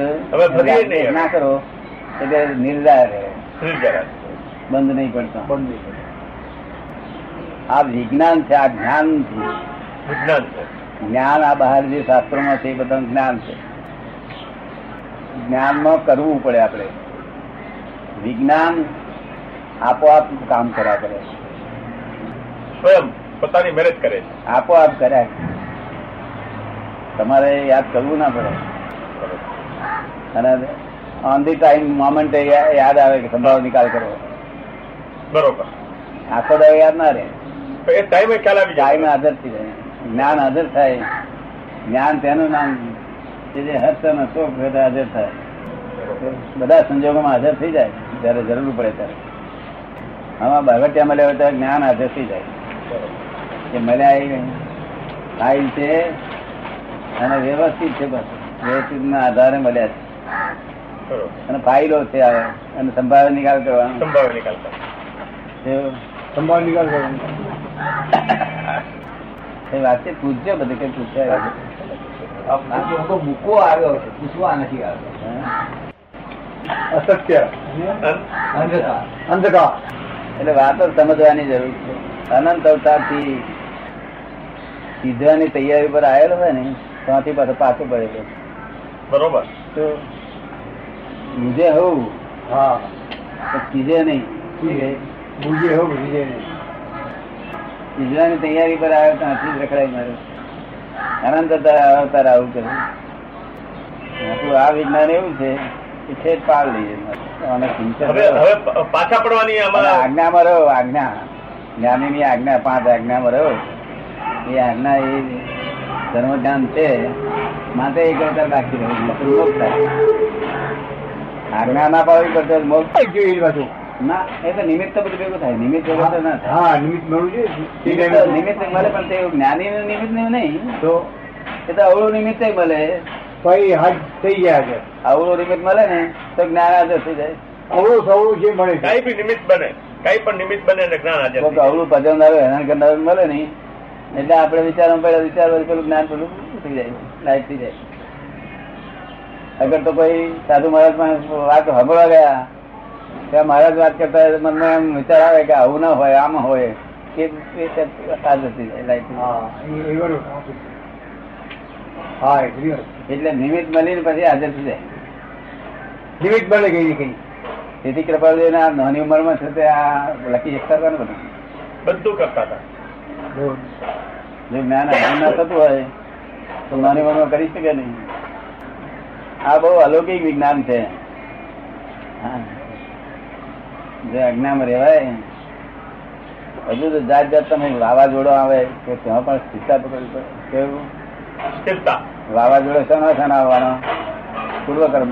ના કરો એટલે નિર્ધાર રહે. બંધ નહીં પડતો. બંધ નહીં. આ વિજ્ઞાન છે આ જ્ઞાન છે. વિજ્ઞાન છે. જ્ઞાન આ બહાર જે શાસ્ત્રોમાં છે એ બધા જ્ઞાન છે. જ્ઞાનમાં કરવું પડે આપણે. વિજ્ઞાન આપોઆપ કામ કર્યા કરે સ્વયં પોતાની મહેનત કરે છે. આપોઆપ કર્યા તમારે યાદ કરવું ના પડે. અને ઓન ધી ટાઈમ મોમેન્ટે યાદ આવે કે સંભાવ નિકાલ કરો. બરોબર. આખો દાડો યાદ ના રહે. ટાઈમે ખ્યાલ આવી ટાઈમ જાય હાજર થઈ જાય. જ્ઞાન આદર થાય. જ્ઞાન તેનું નામ છે. જે હર્ષ અને શોક વગેરે હાજર થાય. બધા સંજોગોમાં હાજર થઈ જાય. જયારે જરૂર પડે ત્યારે. આમાં બાગટિયા મળ્યા હોય ત્યારે જ્ઞાન હાજર થઈ જાય. કે મળ્યા એ ફાઇલ છે અને વ્યવસ્થિત છે બસ. વ્યવસ્થિત ના આધારે મળ્યા છે. અને ફાઇલો છે આવે અને સંભાવે નિકાલ કરવાનો. સંભાવે નિકાલ કરવાનો. સંભાવે નિકાલ કરવાનો. એ વાતચીત પૂછજો બધી કઈ પૂછાય મૂકવો આવ્યો છે પૂછવા નથી હા. અસત્ય. અંધકાર. એટલે વાતો સમજવાની જરૂર છે. અનંત અવતારથી સીધવાની તૈયારી પર આવેલો હોય ને ત્યાંથી પાછો પાછો પડેલો બરોબર. તો મુજે હોવું હા. તો નહીં. બુજે. હો બીજે નહીં. સીધવાની તૈયારી પર આવ્યો હાથી જ રખડાય મારે આનંદ અવતાર આવું કર્યું આપણું આ વિજ્ઞાન એવું છે કે છે પાડ લઈએ અને સિંચન હવે હવે પ- પાછા પડવાની આજ્ઞામાં રહો આજ્ઞા. જ્ઞાનીની આજ્ઞા પાંચ આજ્ઞામાં રહો. એ આજ્ઞા એ ધર્મ ધ્યાન છે. માટે એક અવતાર રાખી રહ્યું. મોક્ષ થાય. આજ્ઞા ના પાડવી પડતો મોક્ષ જોઈ પાછું? ના એ તો નિમિત્ત બધું ભેગું થાય. નિમિત્ત ભેગું તો ના થાય. હા નિમિત્ત મળવું જોઈએ. નિમિત્ત મળે પણ તે જ્ઞાની નું નિમિત્તનું નહીં. તો? એ તો અવળું નિમિત્ત મળે. ભાઈ હાથ થઈ ગયા છે. અવળું નિમિત્ત મળે ને તો જ્ઞાન હાજર થઈ જાય. અવળું સવળું જે મળે કઈ બી નિમિત્ત બને. કઈ પણ નિમિત્ત બને અને જ્ઞાન હાજર કોઈક થઈ જાય. અવળું હેરાન કરનાર મળે નહીં. એટલે આપણે વિચારવા પડે વિચાર પછી પેલું જ્ઞાન પેલું થઈ જાય લાઈટ થઈ જાય. અગર તો કોઈ સાધુ મહારાજ પાસે વાત સાંભળવા ગયા ત્યાં મહારાજ વાત કરતા મને મનમાં એમ વિચાર આવે કે આવું ના હોય આમ હોય. એ. એટલે નિમિત્ત મળીને પછી હાજર થઈ જાય નિમિત્ત બને ગઈ કઈ. તેથી કૃપાલજી ના નાની ઉંમરમાં છે તે આ લખી શકતા હતા ને બધું બધું કરતા હતા. જો જ્ઞાન ના થતું હોય તો નાની ઉંમરમાં કરી શકે નહીં. આ બહુ અલૌકિક વિજ્ઞાન છે. હા. જે આજ્ઞામાં રહેવાય હજુ તો જાત જાત તમે વાવાઝોડો આવે તો ત્યાં પણ સ્થિરતા પકડવી પડે. કેવું? સ્થિરતા. વાવાઝોડો શેનો છે આવવાનો? પૂર્વકર્મ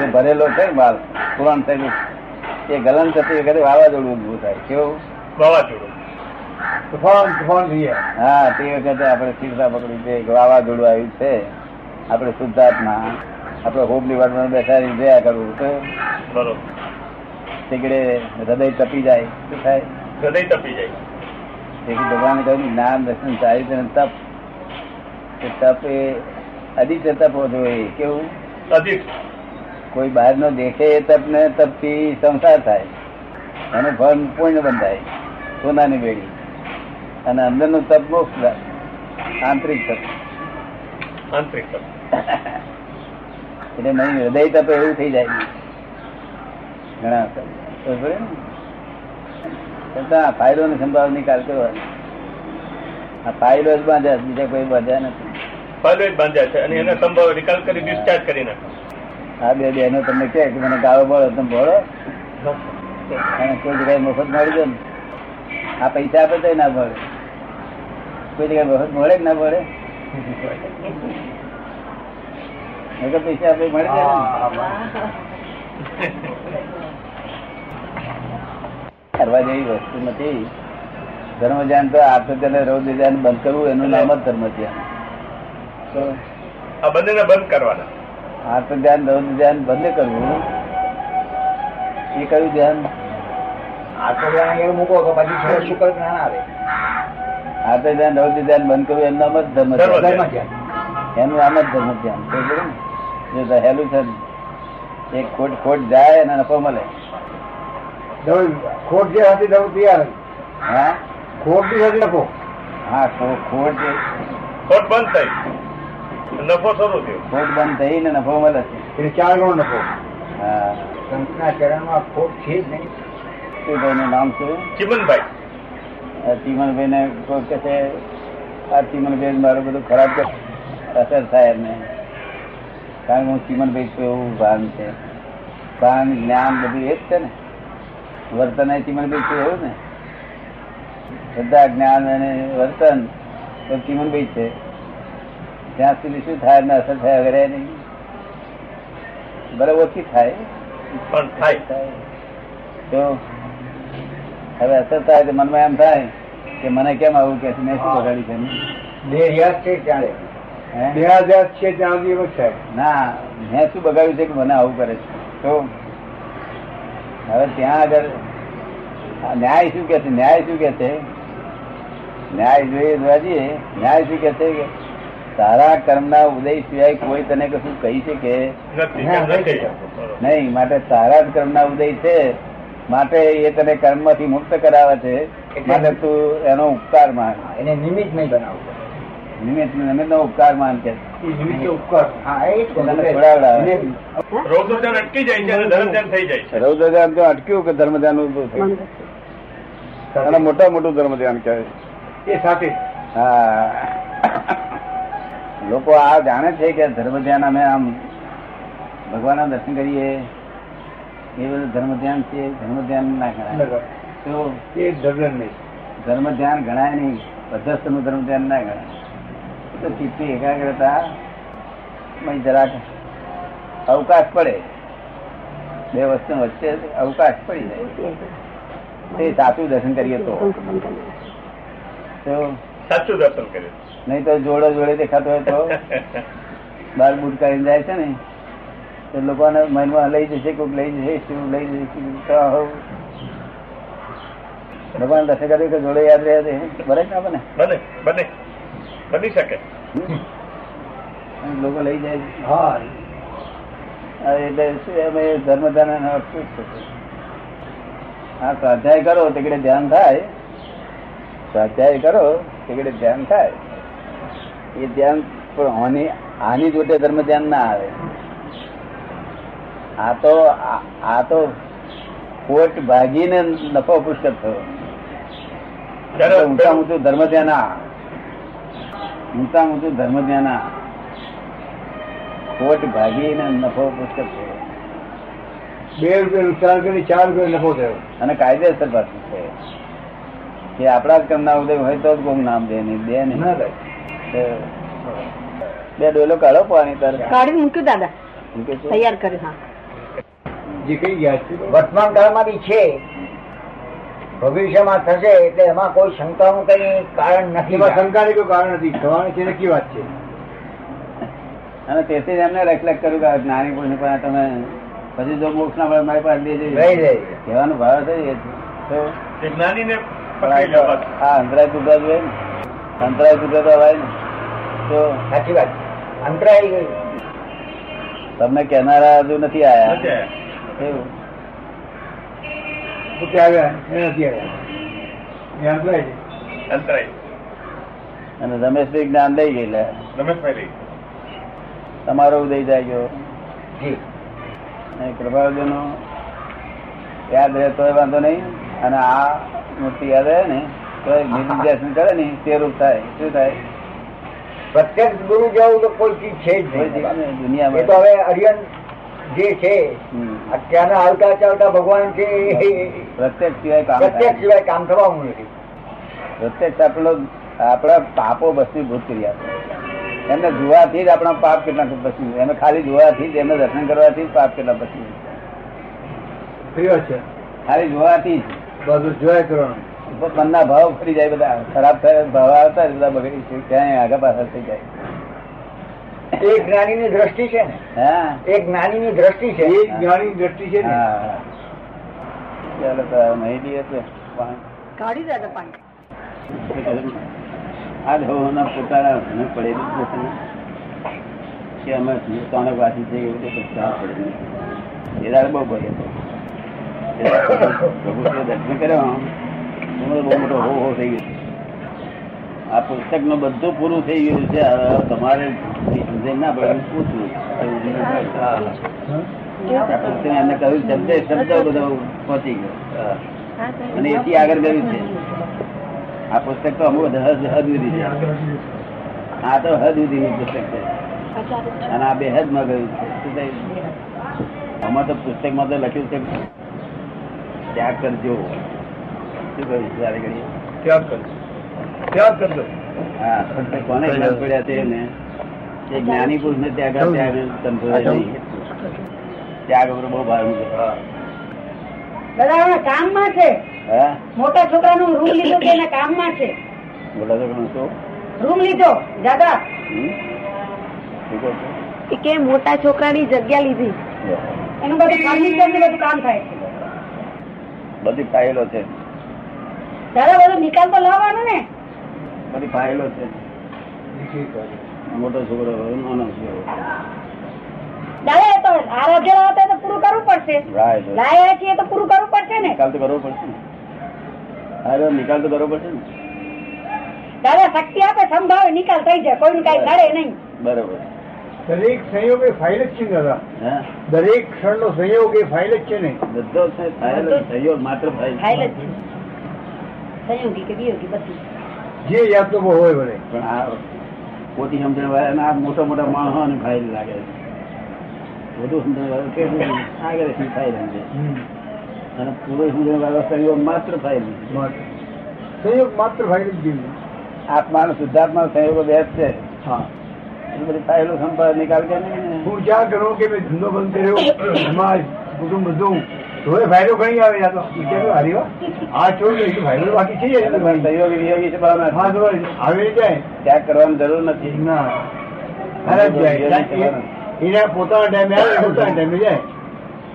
જે ભરેલો છે ને માલ થઈ થયેલું એ ગલન થતી વખતે વાવાઝોડું ઉભું થાય. કેવું? વાવાઝોડું. તોફાન તોફાન હા તે વખતે આપણે સ્થિરતા પકડી છે વાવાઝોડું આવ્યું છે. આપણે શુદ્ધાત્મા. આપણે હોમ ડિપાર્ટમેન્ટ બેસાડી જોયા કરવું તો બરોબર. તીકડે હૃદય તપી જાય શું થાય. હૃદય તપી જાય. તેથી ભગવાને કહ્યું જ્ઞાન દર્શન ચારિત્ર તપ. તપ એ અધિક તપ હોતો હોય કેવું? અધિક કોઈ બહાર નો દેખે એ તપ ને તપથી સંસાર થાય. એનું ફળ પૂર્ણ બંધાય સોનાની બેડી અને અંદરનું તપ મોક્ષ આંતરિક તપ. આંતરિક તપ. એટલે નહીં હૃદય તપ એવું થઈ જાય. ઘણા? છતાં ફાયદો ને સંભાવ નિકાલ કરવાનો આ ફાયદો જ બાંધ્યા બીજા કોઈ બાંધ્યા નથી. ફાયદો જ બાંધ્યા છે અને એનો સંભાવ નિકાલ કરી ડિસ્ચાર્જ કરી નાખો. આ બે બહેનો તમને કહે કે મને ગાળો બોલો તમે બોળો અને કોઈ જગ્યાએ મફત મળી જાય ને આ પૈસા આપે તો ના મળે. કોઈ જગ્યાએ મફત મળે કે ના મળે? પૈસા આપે મળે. કરવા જેવી વસ્તુ નથી ધર્મ ધ્યાન તો આત્મધ્યાન રૌદ્ર ધ્યાન બંધ કરવું એનું નામ જ ધર્મ ધ્યાન આ બંનેને બંધ કરવાના. આત્મ ધ્યાન રૌદ્ર ધ્યાન બંધ કરવું. એ કયું ધ્યાન? આત્મજ્ઞાન એવું મૂકો તો પછી શુક્ર જ્ઞાન આવે. આત્મ રૌદ્ર ધ્યાન બંધ કરવું એનું નામ જ ધર્મ ધર્મ ધ્યાન. એનું નામ જ ધર્મ ધ્યાન રહેલું છે ને, એક ખોટ ખોટ જાય અને નફો મળે. ખોટ જે હતી દઉં તૈયાર હતી. હા? ખોટ બી હતી નફો હા ખોટ જે ખોટ બંધ થઈ. નફો શરૂ થયો. ખોટ બંધ થઈને નફો મળે છે. એટલે ચાર ગણો નફો. હા. સંતના ચરણમાં ખોટ છે જ નહીં. શું ભાઈનું નામ શું ચિમનભાઈ. આ ને કોઈ કહે છે આ ચીમનભાઈ મારું બધું ખરાબ અસર થાય એમને. કારણ કે હું ચિમનભાઈ છું એવું ભાન છે. ભાન જ્ઞાન બધું એ જ છે ને. વર્તન એ ચીમનભાઈ છું એવું ને? બધા જ્ઞાન અને વર્તન તો ચીમનભાઈ છે. ત્યાં સુધી શું થાય ને અસર થાય વગેરે નહીં. બરાબર ઓછી થાય. પણ થાય. તો હવે અસર થાય તો મનમાં એમ થાય કે મને કેમ આવું કે મેં શું બગાડ્યું છે? બે યાદ છે ત્યારે. હે? બે હજાર છે ત્યાં સુધી થાય. ના મેં શું બગાડ્યું છે કે મને આવું કરે છે? તો હવે ત્યાં આગળ ન્યાય શું કે છે? ન્યાય શું કે છે? ન્યાય જોઈએ જોવા જઈએ ન્યાય શું કે છે કે તારા કર્મના ઉદય સિવાય કોઈ તને કશું કહી શકે? નથી નથી. નહીં માટે તારા જ કર્મના ઉદય છે. માટે એ તને કર્મમાંથી મુક્ત કરાવે છે. માટે તું એનો ઉપકાર માન. એને નિમિત્ત નહીં બનાવ નિમિત્ત નિમિત્ત નો ઉપકાર માન કે મોટા મોટું ધર્મ ધ્યાન કહેવાય એ સાથે. હા. લોકો આ જાણે છે કે ધર્મ ધ્યાન અમે આમ ભગવાનના દર્શન કરીએ. એ બધું ધર્મ ધ્યાન છે ધર્મ ધ્યાન ના ગણાય. તો એ નહીં. ધર્મ ધ્યાન ગણાય નહીં. પદ્ધસ્તનું ધર્મ ધ્યાન ના ગણાય. તો ચિત્તની એકાગ્રતા જરાક અવકાશ પડે. બે વસ્તુ વચ્ચે અવકાશ પડી જાય. તે સાચું દર્શન કરીએ તો. સાચું દર્શન કરીએ. નહીં તો જોડે જોડે દેખાતો હોય તો બાર બુટ કરીને જાય છે ને તો લોકોને મનમાં લઈ જશે કોઈક લઈ જશે શું લઈ જશે તો ભગવાન દર્શન કરી કે જોડે યાદ રહે છે બરાબર ના બને બને બને. બની શકે. લોકો લઈ જાય હા. એટલે એ ધર્મદાન હા સ્વાધ્યાય કરો તેકડે ધ્યાન થાય. સ્વાધ્યાય કરો તેકડે ધ્યાન થાય. એ ધ્યાન પણ આની આની જોડે ધર્મ ધ્યાન ના આવે. આ તો આ- તો કોટ ભાગીને નફો પુષ્કળ થયો. ઊંચા ઊંચું ધર્મ ધ્યાન આ. ઊંચા ઊંચું ધર્મ ધ્યાન આ. ભાગી ને નફો પુસ્તક છે બે રૂપિયા નુકસાન કરી ચાર રૂપિયા નફો થયો. અને કાયદેસર પાછું છે. કે આપણા જ કર્મના ઉદય હોય તો જ કોઈ નામ દે નહીં દે નહીં. બે ડોલો કાઢો પાણી તારે કાઢી મૂક્યું દાદા? તૈયાર કરી હા. જે કઈ ગયા છે? વર્તમાન કાળમાં બી છે. ભવિષ્યમાં થશે એટલે એમાં કોઈ શંકાનું કઈ કારણ નથી. એમાં શંકાની કોઈ કારણ નથી. થવાની છે નક્કી વાત છે. અને તેથી જ એમને રેક્લેક્ટ કર્યું કે નાની જ્ઞાની પુરુષ પણ તમે પછી જો મોક્ષ ના મળે મારી પાસે લઈ લે કહેવાનું ભાવ થઈ તો જ્ઞાનીને હા અંતરાય તૂટવા જોઈએ ને. અંતરાય તૂટે તો અવાય ને તો સાચી વાત. અંતરાય તમને કહેનારા હજુ નથી આવ્યા નથી આયા. એવું. પોતે આવ્યા એ નથી આવ્યા અંતરાય અંતરાય. અને રમેશભાઈ જ્ઞાન લઈ ગયેલા. રમેશભાઈ તમારો ઉદય જાય ગયો. પ્રભાવજનો અને યાદ રહે તો વાંધો નહીં. અને આ મૂર્તિ યાદ રહે ને તો નિર્દર્શન કરે ને તે રૂપ થાય. શું થાય? પ્રત્યક્ષ ગુરુ જેવું તો કોઈ ચીજ છે જ નહીં, દુનિયામાં. તો હવે અરિયન જે છે અત્યારના આવતા ચાલતા ભગવાન છે પ્રત્યક્ષ સિવાય કામ પ્રત્યક્ષ સિવાય કામ થવાનું નથી પ્રત્યક્ષ આપણો આપણા પાપો ભસ્મીભૂત કરી આપે એમને જોવાથી જ આપણા પાપ કેટલા ભસ્મી એને ખાલી જોવાથી જ એમને દર્શન કરવાથી જ પાપ કેટલા ભસ્મી ખરી છે. ખાલી જોવાથી જ. બધું જોયા કરવાનું. મનના ભાવ ફરી જાય બધા. ખરાબ થાય ભાવ આવતા બધા બગડી છે ક્યાંય આગળ પાછળ થઈ જાય. એ જ્ઞાનીની દ્રષ્ટિ છે ને. હા. જ્ઞાની જ્ઞાનીની દ્રષ્ટિ છે. એ જ જ્ઞાની દ્રષ્ટિ છે ને. ચાલો તો નહીં દઈએ કાઢી દે પાણી આ ધોવાના પોતાના મને પડેલું જ નથી. કે અમે ત્રણે વાસી છે એવું તો બધા પડેલું. એ દાડે બહુ ભરે પ્રભુ દર્શન કર્યો. બહુ મોટો હો હો થઈ ગયો. આ પુસ્તકનું બધું પૂરું થઈ ગયું છે. તમારે સમજણ ના પડે પૂછવું. પુસ્તક એમને કહ્યું શબ્દ શબ્દ બધો પહોંચી ગયો. અને એથી આગળ ગયું છે. આ પુસ્તક તો અમુક હદ હદ સુધી છે. આ તો હદ સુધીનું પુસ્તક છે. અને આ બેહદમાં માં ગયું છે. શું થયું? આમાં તો પુસ્તકમાં તો લખ્યું છે ત્યાગ કરજો. શું કહ્યું ત્યારે? ત્યાગ કરજો. ત્યાગ કરજો. હા ફક્ત કોને જ્ઞાન પડ્યા છે ને એ જ્ઞાની પુરુષ ને ત્યાગ ત્યાગ સંતોષે નહીં. ત્યાગ વગર બહુ ભાર મૂકે દાદા હવે કામમાં છે. મોટા છોકરા નું રૂમ લીધો કે એના કામમાં છે? મોટા છોકરા નું શું? રૂમ લીધો? દાદા? કે મોટા છોકરાની જગ્યા લીધી. એનું બધું ફર્નિચર ને બધું કામ થાય છે. બધી ફાઇલો છે. દાદા બધો નિકાલ તો લાવવાનો ને. બધી ફાઇલો છે. મોટો છોકરો નાનો છોકરો હોય. દાદા એ તો આરાધ્ય લાવતા હોય તો પૂરું કરવું પડશે. Right. લાયા છીએ તો પૂરું કરવું પડશે ને. નિકાલ તો કરવો પડશે ને. અરે નિકાલ તો કરવો પડશે ને. દાદા શક્તિ આપે સંભાવે નિકાલ થઈ જાય. કોઈનું કઈ નડે નહીં. બરોબર. દરેક સંયોગ એ ફાઇલ જ છે દાદા? દરેક ક્ષણ નો સંયોગ એ ફાઇલ જ છે ને. બધો સહયોગ માત્ર ફાઇલ ફાઇલ જ છે. સંયોગી કે વિયોગી બધું. જે યાદ તો બહુ હોય ભલે પણ આ ખોટી સમજણ વાળા મોટા મોટા માણસો ને ફાઇલ લાગે. વધુ સમજણ વાળા કે આગળ ફાઇલ સમજે અને પૂરો સમજણ વાળો સહયોગ માત્ર ફાઇલ. સંયોગ માત્ર ફાઇલ જ આત્માનો આત્મા શુદ્ધાત્મા સહયોગ બેસ છે. હા. બધી ફાઇલો સંભાળ નિકાલ કે નહીં હું જ્યાં કરો કે મેં ધંધો બંધ કર્યો સમાજ કુટુંબ બધું તો ફાયદો ઘણી આવે આ તો વિચારો હારી આ છોડી દઈશું ફાયદો બાકી છે. સહયોગી વિયોગી છે બરાબર હા તો આવી જાય. ત્યાગ કરવાની જરૂર નથી. ના. એના પોતાના ટાઈમે આવે પોતાના ટાઈમે જાય.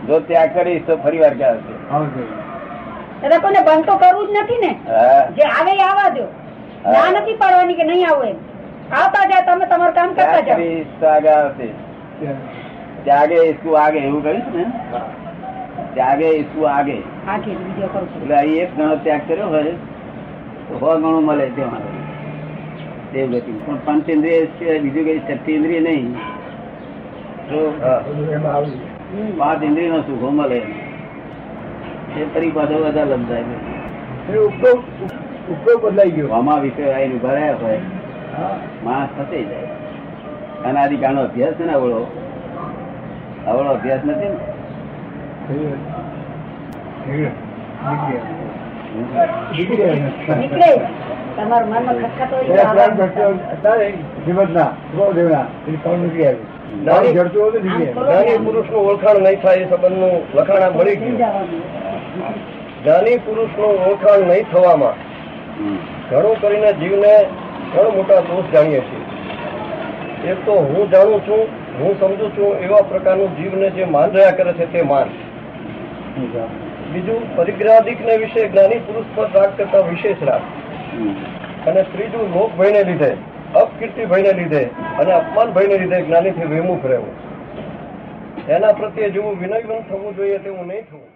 જો ત્યાગ કરીશ તો ફરી વાર ક્યાં આવશે એટલે દાદા કોઈને બંધ તો કરવું જ નથી ને. જે આવે એ આવવા દો. ના નથી પાડવાની કે નહીં આવું એમ. આવતા જાય તમે તમારું કામ કરતા જાઓ. ત્યાગે ઈસુ આગે એવું કહીશ ને? ત્યાગે ઈસુ આગે. આગે બીજો કરું. છું એટલે અહીં એક ગણો ત્યાગ કર્યો હોય તો હો ગણો મળે તેમાં દેવગતિ પણ પંચેન્દ્રિય સિવાય બીજું કઈ શક્તિ ઇન્દ્રિય નહીં. તો બધું એમાં આવી પાંચ ઇન્દ્રિય નો સુખો મળે. એ ફરી પાછો વધારે લંબાય. એ ઉપયોગ ઉપયોગ બદલાઈ ગયો. આમાં વિષય આવીને ઊભા રહ્યા હોય માણસ ફસાઈ જાય. અનાદિકાળનો અભ્યાસ છે ને આવડો આવડો અભ્યાસ નથી ને સહી વાત. નીકળ્યા. નીકળ્યા. નીકળે. તમારું મનમાં ખટખટ નીકળી આવી. જ્ઞાની પુરુષનું. ઓળખાણ નહીં થાય એ લખાણ મળી ગયું. ઓળખાણ નહીં થવામાં. ઘણું કરીને જીવને ઘણો મોટા દોષ જાણીએ છીએ. એક તો હું જાણું છું હું સમજુ છું એવા પ્રકારનું જીવને જે માન રહ્યા કરે છે તે માન બીજું પરિગ્રહાદિકને વિશે જ્ઞાની પુરુષ પર રાગ કરતા વિશેષ રાગ. અને ત્રીજું, લોક ભયને લીધે, અપકીર્તિ ભયને લીધે અને અપમાન ભયને લીધે જ્ઞાનીથી વિમુખ રહેવું. એના પ્રત્યે જેવું વિનયવંત થવું જોઈએ તેવું નહીં થવું.